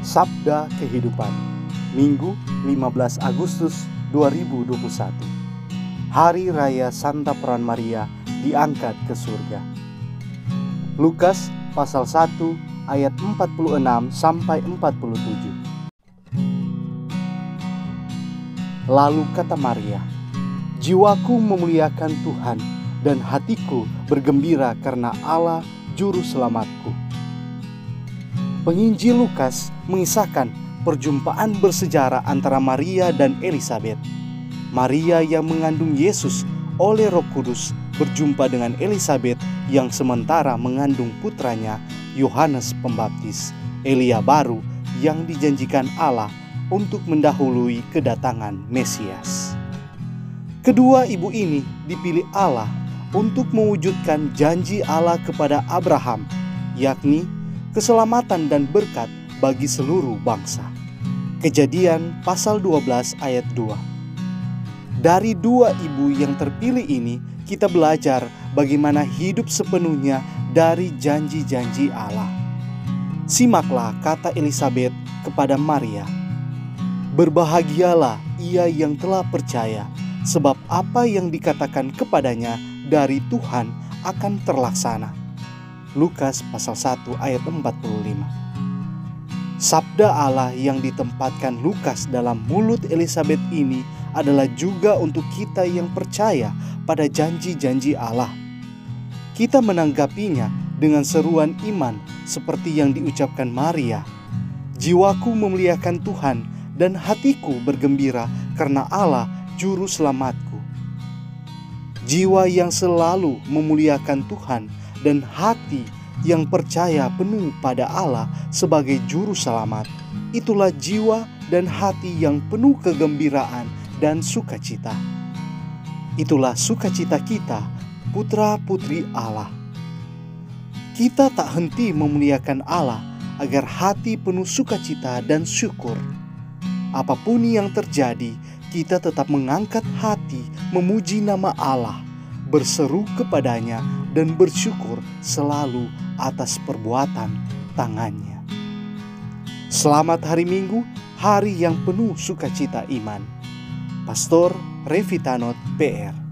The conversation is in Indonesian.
Sabda Kehidupan Minggu 15 Agustus 2021 Hari Raya Santa Peran Maria diangkat ke surga. Lukas pasal 1 ayat 46 sampai 47 Lalu kata Maria Jiwaku memuliakan Tuhan dan hatiku bergembira karena Allah juru selamatku Penginjil Lukas mengisahkan perjumpaan bersejarah antara Maria dan Elizabeth. Maria yang mengandung Yesus oleh Roh Kudus berjumpa dengan Elizabeth yang sementara mengandung putranya Yohanes Pembaptis, Elia baru yang dijanjikan Allah untuk mendahului kedatangan Mesias. Kedua ibu ini dipilih Allah untuk mewujudkan janji Allah kepada Abraham, yakni keselamatan dan berkat bagi seluruh bangsa. Kejadian pasal 12 ayat 2. Dari dua ibu yang terpilih ini, kita belajar bagaimana hidup sepenuhnya dari janji-janji Allah. Simaklah kata Elizabeth kepada Maria. Berbahagialah ia yang telah percaya, sebab apa yang dikatakan kepadanya dari Tuhan akan terlaksana. Lukas pasal 1 ayat 45. Sabda Allah yang ditempatkan Lukas dalam mulut Elizabeth ini adalah juga untuk kita yang percaya pada janji-janji Allah. Kita menanggapinya dengan seruan iman seperti yang diucapkan Maria. Jiwaku memuliakan Tuhan dan hatiku bergembira karena Allah juru selamatku. Jiwa yang selalu memuliakan Tuhan dan hati yang percaya penuh pada Allah sebagai juru selamat. Itulah jiwa dan hati yang penuh kegembiraan dan sukacita. Itulah sukacita kita, putra-putri Allah. Kita tak henti memuliakan Allah agar hati penuh sukacita dan syukur. Apa pun yang terjadi, kita tetap mengangkat hati memuji nama Allah, berseru kepadanya dan bersyukur selalu atas perbuatan tangannya. Selamat hari Minggu, hari yang penuh sukacita iman. Pastor Revitanot PR